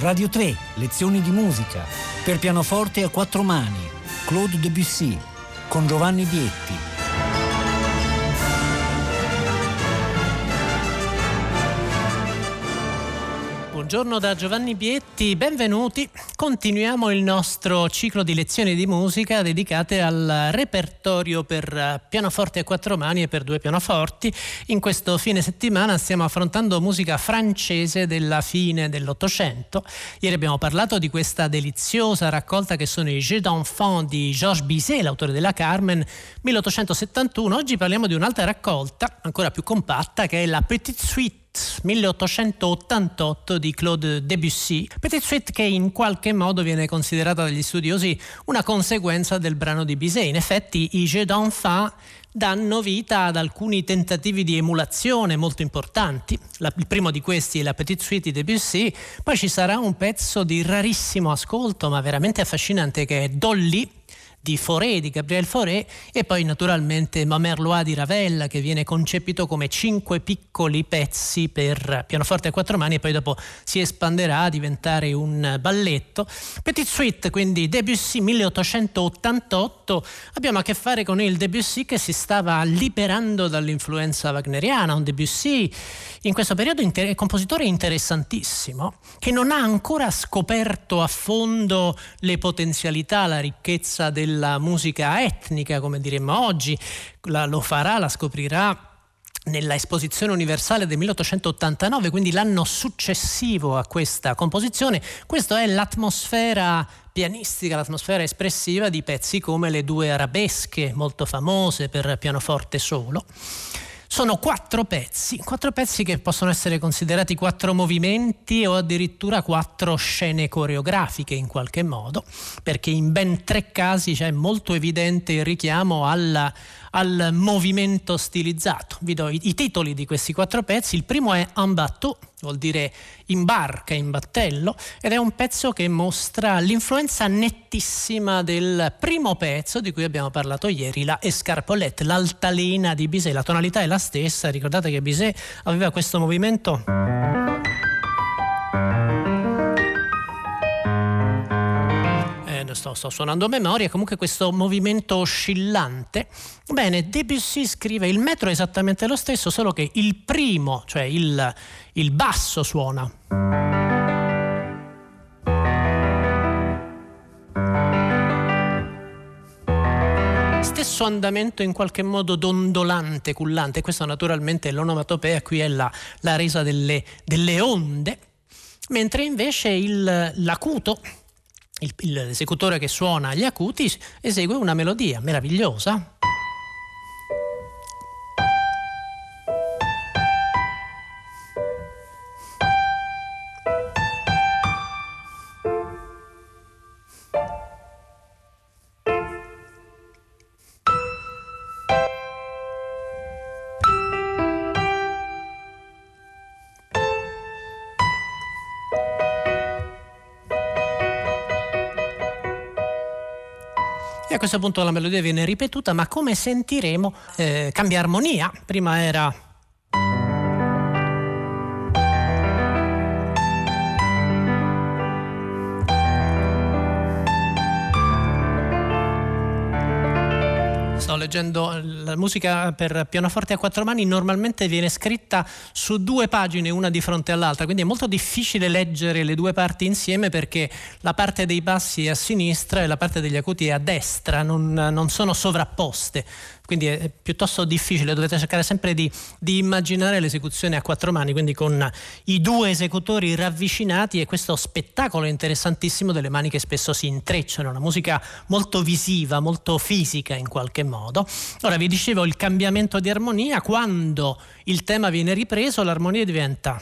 Radio 3, lezioni di musica, per pianoforte a quattro mani, Claude Debussy, con Giovanni Bietti. Buongiorno da Giovanni Bietti, benvenuti. Continuiamo il nostro ciclo di lezioni di musica dedicate al repertorio per pianoforte a quattro mani e per due pianoforti. In questo fine settimana stiamo affrontando musica francese della fine dell'Ottocento. Ieri abbiamo parlato di questa deliziosa raccolta che sono i Jeux d'enfants di Georges Bizet, l'autore della Carmen, 1871. Oggi parliamo di un'altra raccolta, ancora più compatta, che è la Petite Suite 1888 di Claude Debussy, Petite Suite che in qualche modo viene considerata dagli studiosi una conseguenza del brano di Bizet. In effetti i Jeux d'enfants danno vita ad alcuni tentativi di emulazione molto importanti. La, il primo di questi è la Petite Suite di Debussy, poi ci sarà un pezzo di rarissimo ascolto ma veramente affascinante che è Dolly di Fauré, di Gabriel Fauré e poi naturalmente Mamerlois di Ravella che viene concepito come cinque piccoli pezzi per pianoforte a quattro mani e poi dopo si espanderà a diventare un balletto. Petit Suite, quindi Debussy 1888, abbiamo a che fare con il Debussy che si stava liberando dall'influenza wagneriana, un Debussy in questo periodo inter- compositore interessantissimo che non ha ancora scoperto a fondo le potenzialità, la ricchezza del della musica etnica, come diremmo oggi, la, lo farà, la scoprirà nella esposizione universale del 1889, quindi l'anno successivo a questa composizione. Questa è l'atmosfera pianistica, l'atmosfera espressiva di pezzi come le due arabesche molto famose per pianoforte solo. Sono quattro pezzi, quattro pezzi che possono essere considerati quattro movimenti o addirittura quattro scene coreografiche in qualche modo, perché in ben tre casi c'è molto evidente il richiamo alla al movimento stilizzato. Vi do i, i titoli di questi quattro pezzi. Il primo è Un bateau, vuol dire in barca, in battello, ed è un pezzo che mostra l'influenza nettissima del primo pezzo di cui abbiamo parlato ieri, la Escarpolette, l'altalena di Bizet. La tonalità è la stessa, ricordate che Bizet aveva questo movimento sto, sto, suonando a memoria, comunque questo movimento oscillante. Bene, Debussy scrive il metro è esattamente lo stesso, solo che il primo, cioè il, il basso suona. stesso andamento in qualche modo dondolante, cullante, questo naturalmente è l'onomatopea, qui è la, la resa delle, delle, onde, mentre invece il, l'acuto il, l'esecutore che suona gli acuti esegue una melodia meravigliosa. Questo punto la melodia viene ripetuta, ma come sentiremo eh, cambia armonia. Prima era leggendo la musica per pianoforte a quattro mani normalmente viene scritta su due pagine una di fronte all'altra. Quindi è molto difficile leggere le due parti insieme perché la parte dei bassi è a sinistra e la parte degli acuti è a destra non, non sono sovrapposte quindi è piuttosto difficile, dovete cercare sempre di, di, immaginare l'esecuzione a quattro mani, quindi con i due esecutori ravvicinati e questo spettacolo interessantissimo delle mani che spesso si intrecciano, una musica molto visiva, molto fisica in qualche modo. Ora vi dicevo il cambiamento di armonia, quando il tema viene ripreso l'armonia diventa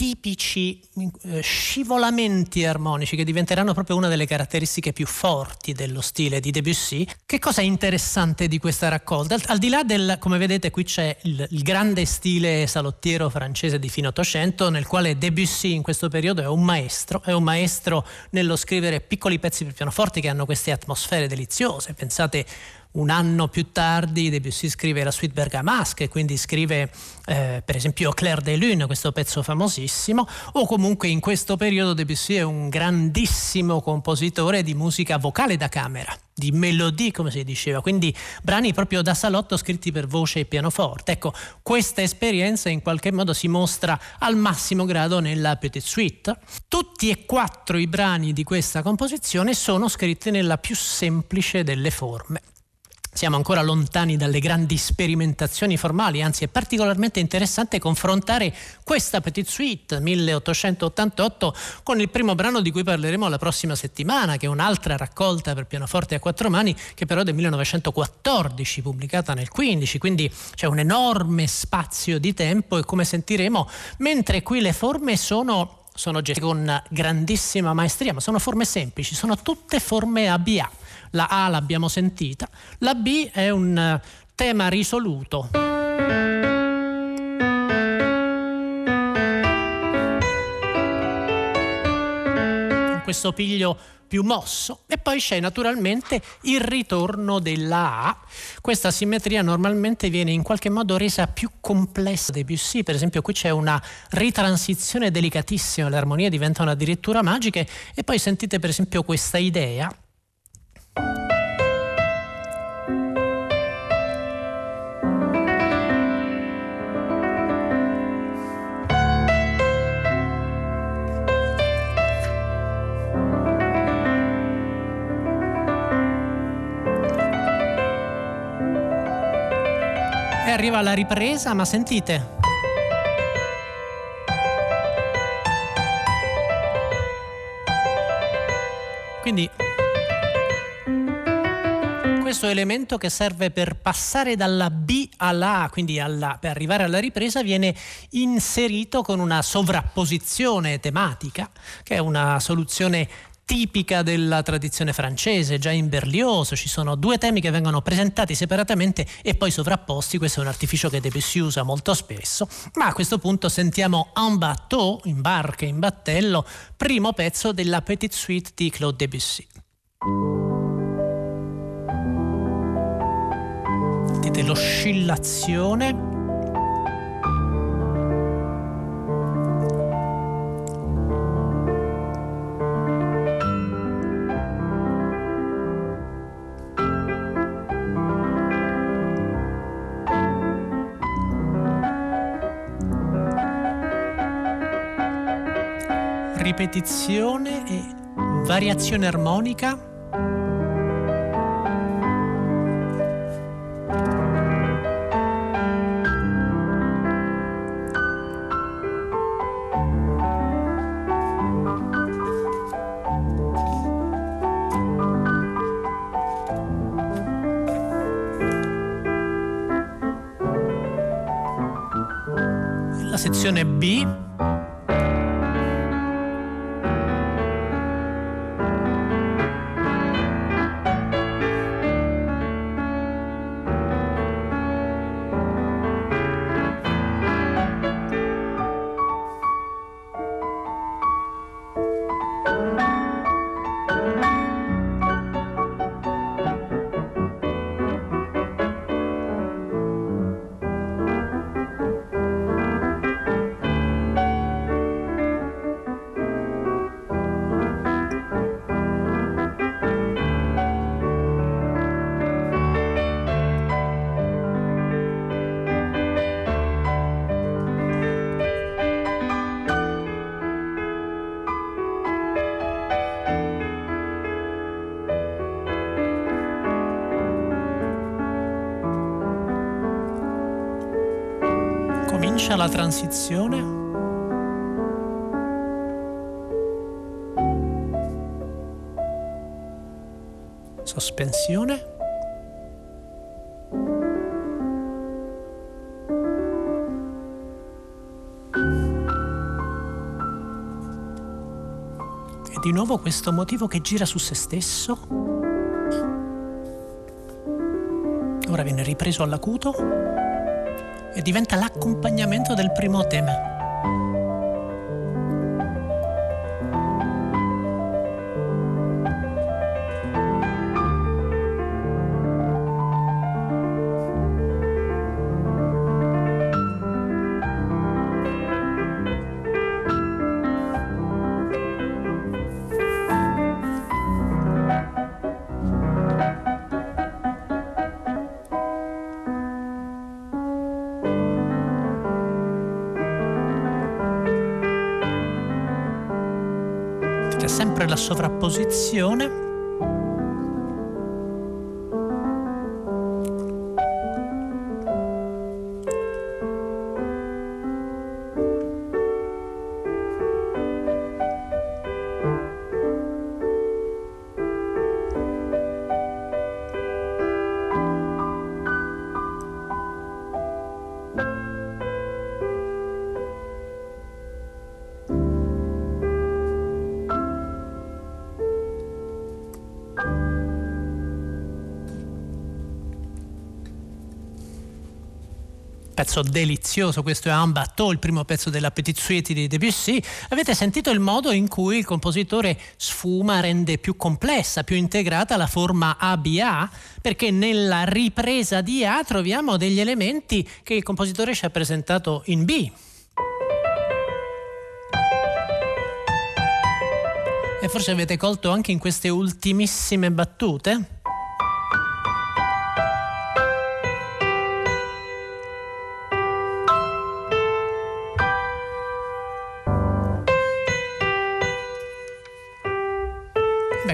tipici eh, scivolamenti armonici che diventeranno proprio una delle caratteristiche più forti dello stile di Debussy. Che cosa è interessante di questa raccolta? Al, al di là del, come vedete qui c'è il, il, grande stile salottiero francese di fine Ottocento nel quale Debussy in questo periodo è un maestro, è un maestro nello scrivere piccoli pezzi per pianoforte che hanno queste atmosfere deliziose. Pensate un anno più tardi Debussy scrive la Suite Bergamasque, quindi scrive eh, per esempio Claire de Lune, questo pezzo famosissimo, o comunque in questo periodo Debussy è un grandissimo compositore di musica vocale da camera di melodie, come si diceva, quindi brani proprio da salotto scritti per voce e pianoforte. Ecco, questa esperienza in qualche modo si mostra al massimo grado nella Petite Suite. Tutti e quattro i brani di questa composizione sono scritti nella più semplice delle forme. Siamo ancora lontani dalle grandi sperimentazioni formali, anzi è particolarmente interessante confrontare questa Petite Suite 1888 con il primo brano di cui parleremo la prossima settimana, che è un'altra raccolta per pianoforte a quattro mani, che però è del 1914, pubblicata nel 15, quindi c'è un enorme spazio di tempo e come sentiremo, mentre qui le forme sono sono gestite con grandissima maestria, ma sono forme semplici, sono tutte forme ABA la A l'abbiamo sentita, la B è un eh, tema risoluto. questo piglio più mosso e poi c'è naturalmente il ritorno della A. Questa simmetria normalmente viene in qualche modo resa più complessa dei Debussy, per esempio qui c'è una ritransizione delicatissima, le armonie diventano addirittura magiche e poi sentite per esempio questa idea arriva la ripresa, ma sentite. Quindi questo elemento che serve per passare dalla B alla A, quindi alla, per arrivare alla ripresa, viene inserito con una sovrapposizione tematica, che è una soluzione tipica della tradizione francese, già in Berlioz ci sono due temi che vengono presentati separatamente e poi sovrapposti, questo è un artificio che Debussy usa molto spesso, ma a questo punto sentiamo En bateau, in barca, in battello, primo pezzo della Petite Suite di Claude Debussy. sentite l'oscillazione ripetizione e variazione armonica. Sezione B comincia la transizione? Sospensione? E di nuovo questo motivo che gira su se stesso. Ora viene ripreso all'acuto e diventa l'accompagnamento del primo tema. La sovrapposizione pezzo delizioso, questo è Bateau, il primo pezzo della Petite Suite di Debussy. Avete sentito il modo in cui il compositore sfuma, rende più complessa, più integrata la forma ABA, perché nella ripresa di A troviamo degli elementi che il compositore ci ha presentato in B. E forse avete colto anche in queste ultimissime battute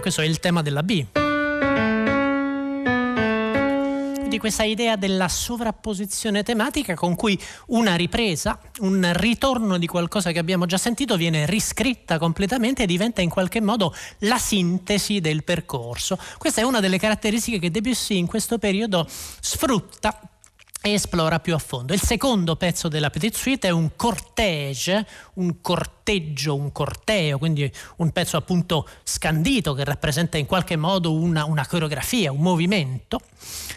questo è il tema della B. Quindi questa idea della sovrapposizione tematica con cui una ripresa, un ritorno di qualcosa che abbiamo già sentito viene riscritta completamente e diventa in qualche modo la sintesi del percorso. Questa è una delle caratteristiche che Debussy in questo periodo sfrutta e esplora più a fondo. Il secondo pezzo della Petite Suite è un cortege, un corteggio, un corteo, quindi un pezzo appunto scandito che rappresenta in qualche modo una, una coreografia, un movimento.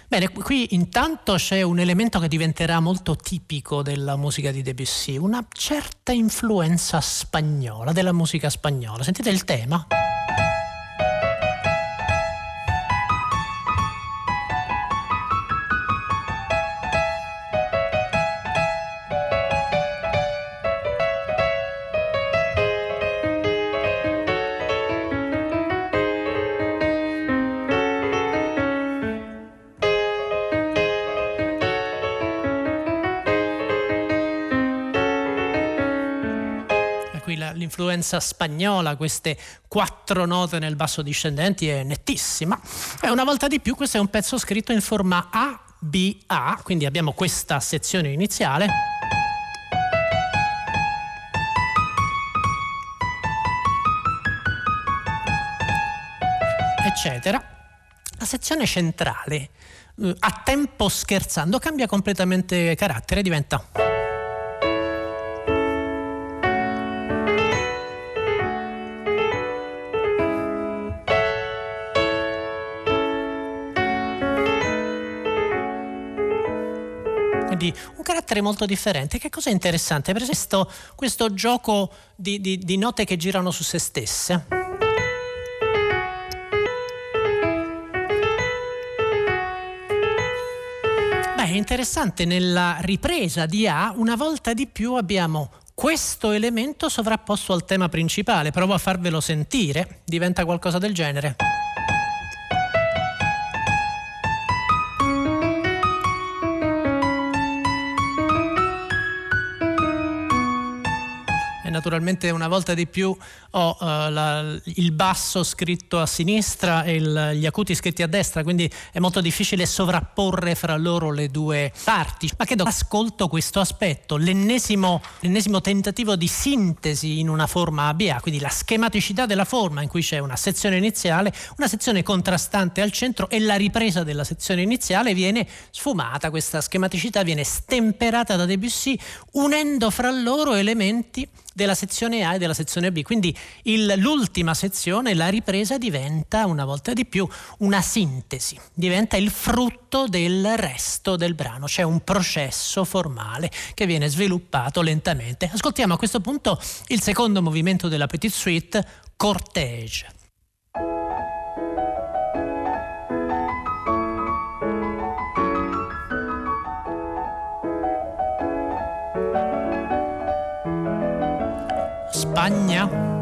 Bene, qui intanto c'è un elemento che diventerà molto tipico della musica di Debussy, una certa influenza spagnola, della musica spagnola. Sentite il tema? L'influenza spagnola, queste quattro note nel basso discendenti è nettissima. E una volta di più questo è un pezzo scritto in forma A-B-A, quindi abbiamo questa sezione iniziale. eccetera. La sezione centrale, eh, a tempo scherzando, cambia completamente carattere, diventa un carattere molto differente. Che cosa è interessante? Per esempio questo gioco di, di, di note che girano su se stesse. Beh, è interessante, nella ripresa di A una volta di più abbiamo questo elemento sovrapposto al tema principale. Provo a farvelo sentire, diventa qualcosa del genere. Naturalmente una volta di più ho uh, la, il basso scritto a sinistra e il, gli acuti scritti a destra, quindi è molto difficile sovrapporre fra loro le due parti. Ma credo ascolto questo aspetto, l'ennesimo, l'ennesimo tentativo di sintesi in una forma ABA, quindi la schematicità della forma in cui c'è una sezione iniziale, una sezione contrastante al centro e la ripresa della sezione iniziale viene sfumata, questa schematicità viene stemperata da Debussy unendo fra loro elementi della sezione A e della sezione B. Quindi il, l'ultima sezione, la ripresa, diventa una volta di più una sintesi, diventa il frutto del resto del brano, c'è un processo formale che viene sviluppato lentamente. Ascoltiamo a questo punto il secondo movimento della Petite Suite, Cortège. Spagna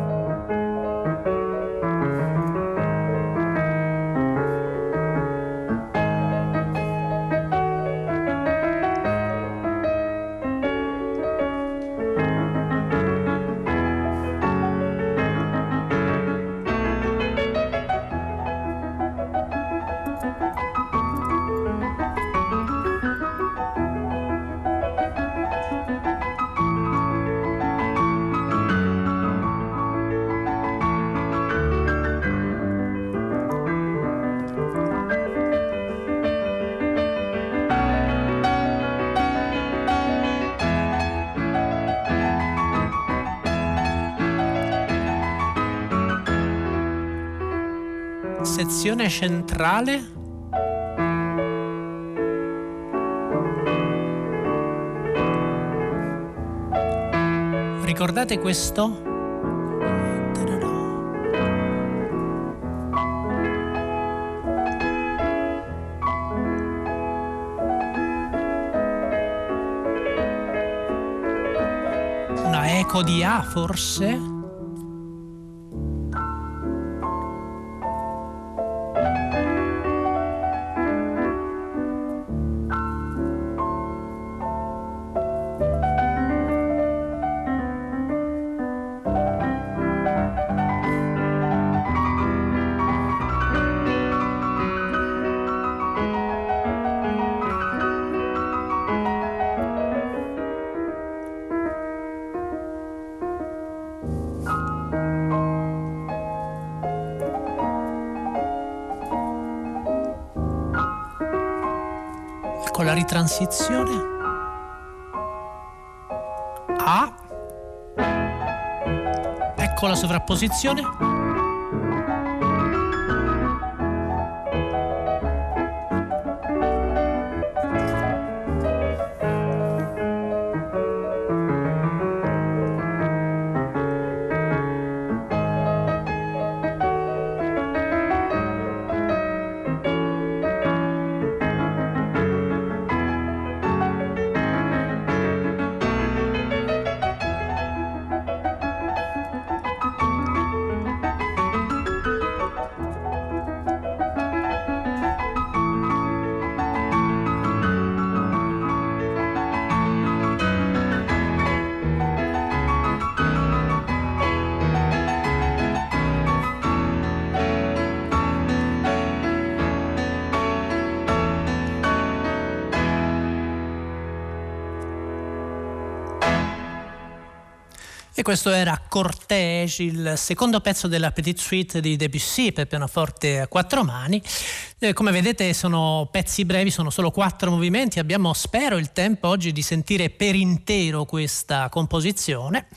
sezione centrale ricordate questo? Una eco di A forse? Transizione A ecco la sovrapposizione questo era Cortège, il secondo pezzo della Petite Suite di Debussy per pianoforte a quattro mani. Eh, come vedete sono pezzi brevi, sono solo quattro movimenti, abbiamo spero il tempo oggi di sentire per intero questa composizione.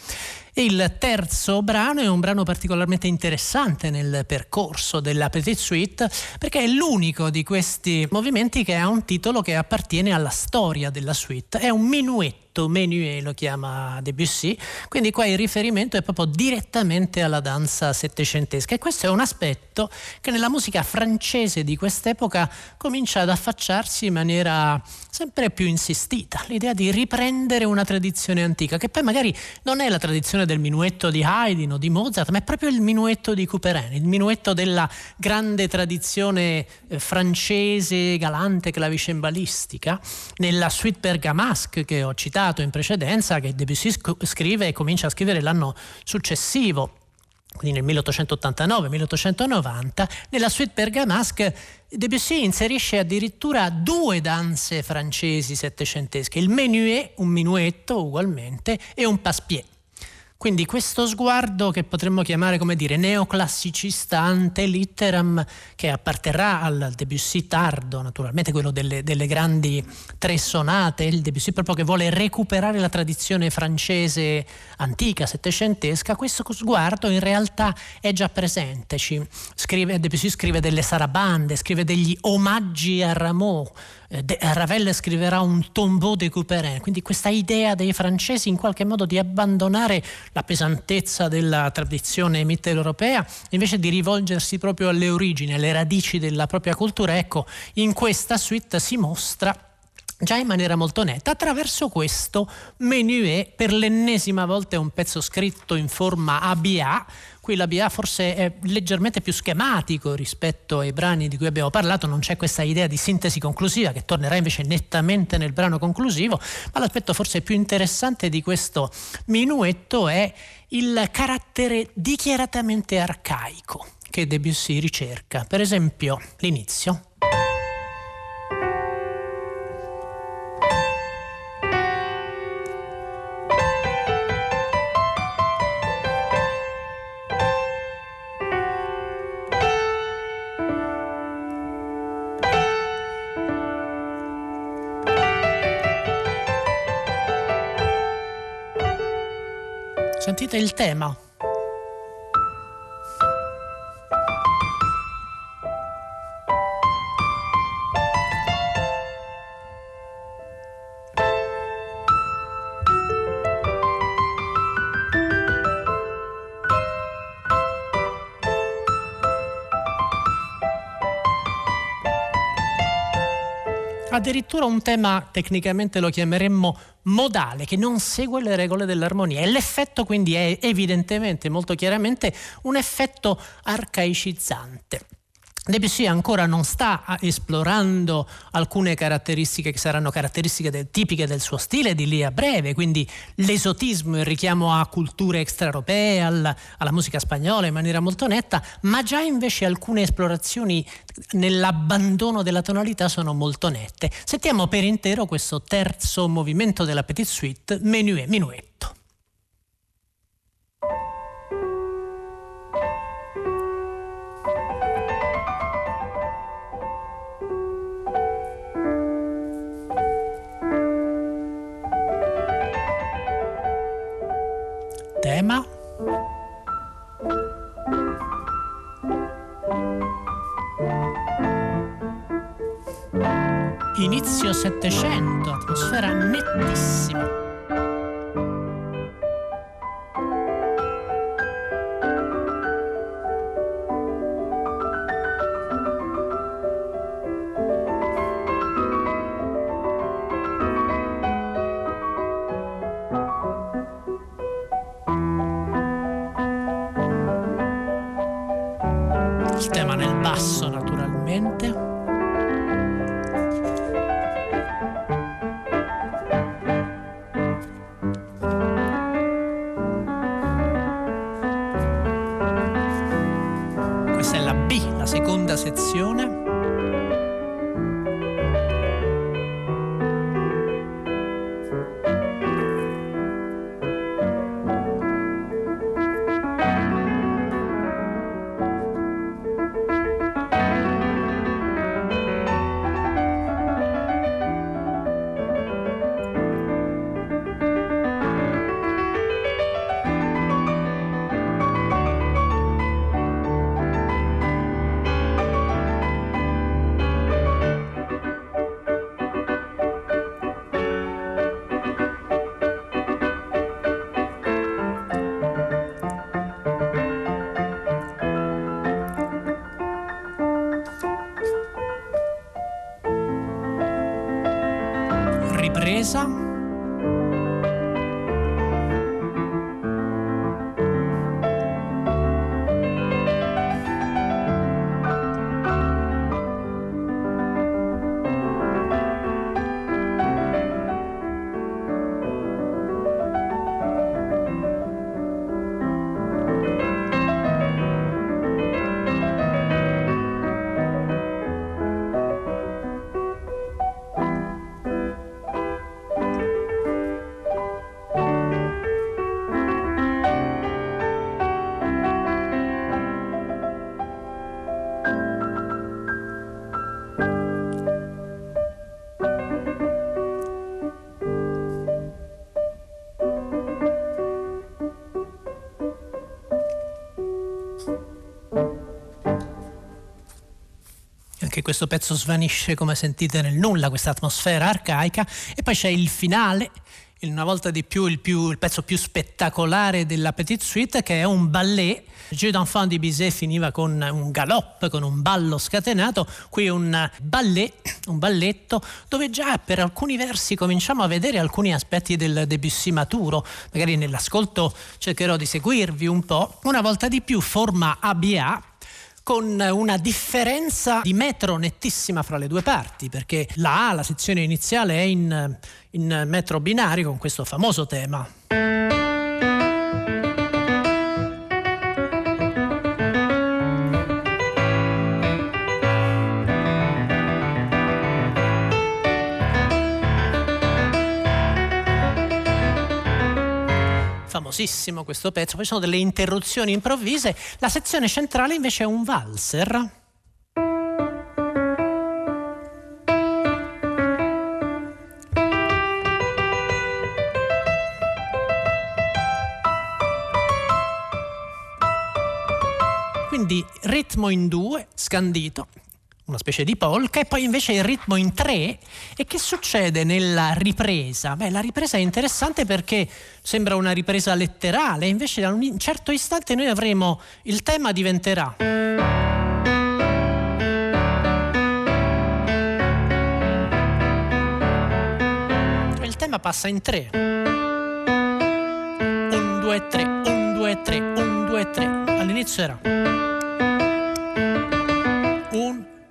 Il terzo brano è un brano particolarmente interessante nel percorso della Petite Suite perché è l'unico di questi movimenti che ha un titolo che appartiene alla storia della suite. È un minuetto detto menuet lo chiama Debussy, quindi qua il riferimento è proprio direttamente alla danza settecentesca. E questo è un aspetto che nella musica francese di quest'epoca comincia ad affacciarsi in maniera sempre più insistita, l'idea di riprendere una tradizione antica, che poi magari non è la tradizione del minuetto di Haydn o di Mozart, ma è proprio il minuetto di Couperin, il minuetto della grande tradizione eh, francese galante clavicembalistica, nella suite bergamasque che ho citato citato in precedenza, che Debussy scrive e comincia a scrivere l'anno successivo, quindi nel 1889-1890, nella suite bergamasque Debussy inserisce addirittura due danze francesi settecentesche, il menuet, un minuetto ugualmente, e un passepied. Quindi questo sguardo che potremmo chiamare come dire neoclassicista ante litteram che apparterrà al Debussy tardo, naturalmente quello delle, delle grandi tre sonate, il Debussy proprio che vuole recuperare la tradizione francese antica, settecentesca, questo sguardo in realtà è già presente. Ci scrive, Debussy scrive delle sarabande, scrive degli omaggi a Rameau, eh, Ravel scriverà un tombeau de Couperin, quindi questa idea dei francesi in qualche modo di abbandonare la pesantezza della tradizione mitteleuropea invece di rivolgersi proprio alle origini, alle radici della propria cultura, ecco, in questa suite si mostra già in maniera molto netta attraverso questo menuet per l'ennesima volta è un pezzo scritto in forma ABA qui la BA forse è leggermente più schematico rispetto ai brani di cui abbiamo parlato, non c'è questa idea di sintesi conclusiva che tornerà invece nettamente nel brano conclusivo, ma l'aspetto forse più interessante di questo minuetto è il carattere dichiaratamente arcaico che Debussy ricerca. Per esempio, l'inizio. Il tema. Addirittura un tema tecnicamente lo chiameremmo modale che non segue le regole dell'armonia e l'effetto quindi è evidentemente molto chiaramente un effetto arcaicizzante. Debussy ancora non sta esplorando alcune caratteristiche che saranno caratteristiche del, tipiche del suo stile di lì a breve, quindi l'esotismo, il richiamo a culture extraeuropee, alla, alla musica spagnola in maniera molto netta, ma già invece alcune esplorazioni nell'abbandono della tonalità sono molto nette. Sentiamo per intero questo terzo movimento della Petite Suite, Menuet, Minuetto. Shen. sezione ripresa Anche questo pezzo svanisce, come sentite, nel nulla, questa atmosfera arcaica. E poi c'è il finale, una volta di più il, più il, pezzo più spettacolare della Petite Suite, che è un ballet. Jeu d'enfant di Bizet finiva con un galop, con un ballo scatenato. Qui un ballet, un balletto, dove già per alcuni versi cominciamo a vedere alcuni aspetti del Debussy maturo. Magari nell'ascolto cercherò di seguirvi un po'. Una volta di più forma ABA, con una differenza di metro nettissima fra le due parti, perché la A, la sezione iniziale, è in, in metro binario con questo famoso tema. Famosissimo questo pezzo, poi ci sono delle interruzioni improvvise, la sezione centrale invece è un valser. Quindi ritmo in due, scandito, una specie di polka e poi invece il ritmo in tre. E che succede nella ripresa? Beh, la ripresa è interessante perché sembra una ripresa letterale, invece a un certo istante noi avremo il tema diventerà. Il tema passa in tre. Un, due, tre, un, due, tre, un, due, tre. All'inizio era.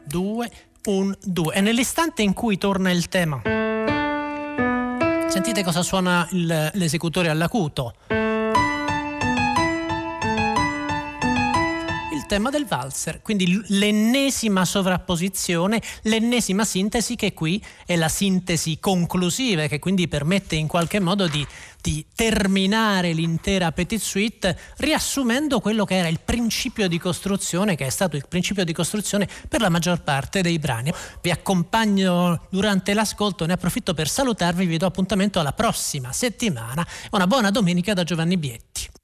2, 1, 2. E nell'istante in cui torna il tema, sentite cosa suona il, l'esecutore all'acuto. Tema del valzer, quindi l'ennesima sovrapposizione, l'ennesima sintesi che qui è la sintesi conclusiva che quindi permette in qualche modo di, di terminare l'intera Petite Suite riassumendo quello che era il principio di costruzione, che è stato il principio di costruzione per la maggior parte dei brani. Vi accompagno durante l'ascolto, ne approfitto per salutarvi, vi do appuntamento alla prossima settimana. Una buona domenica da Giovanni Bietti.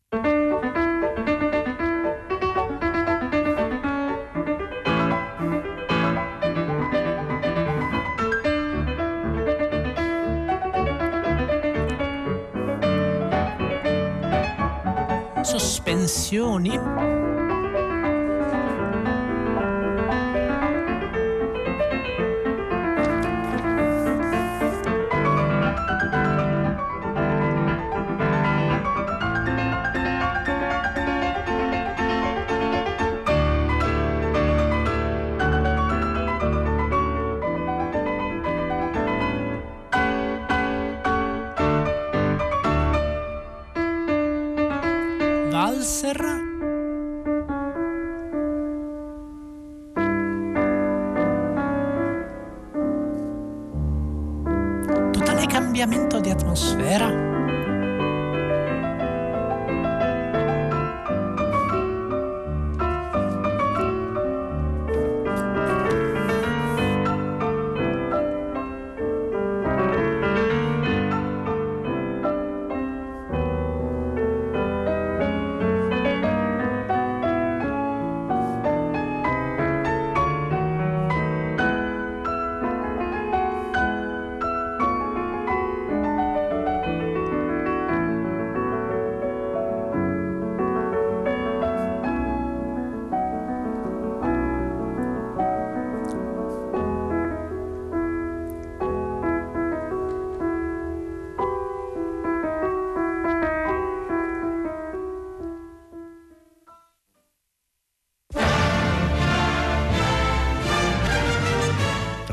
Sospensioni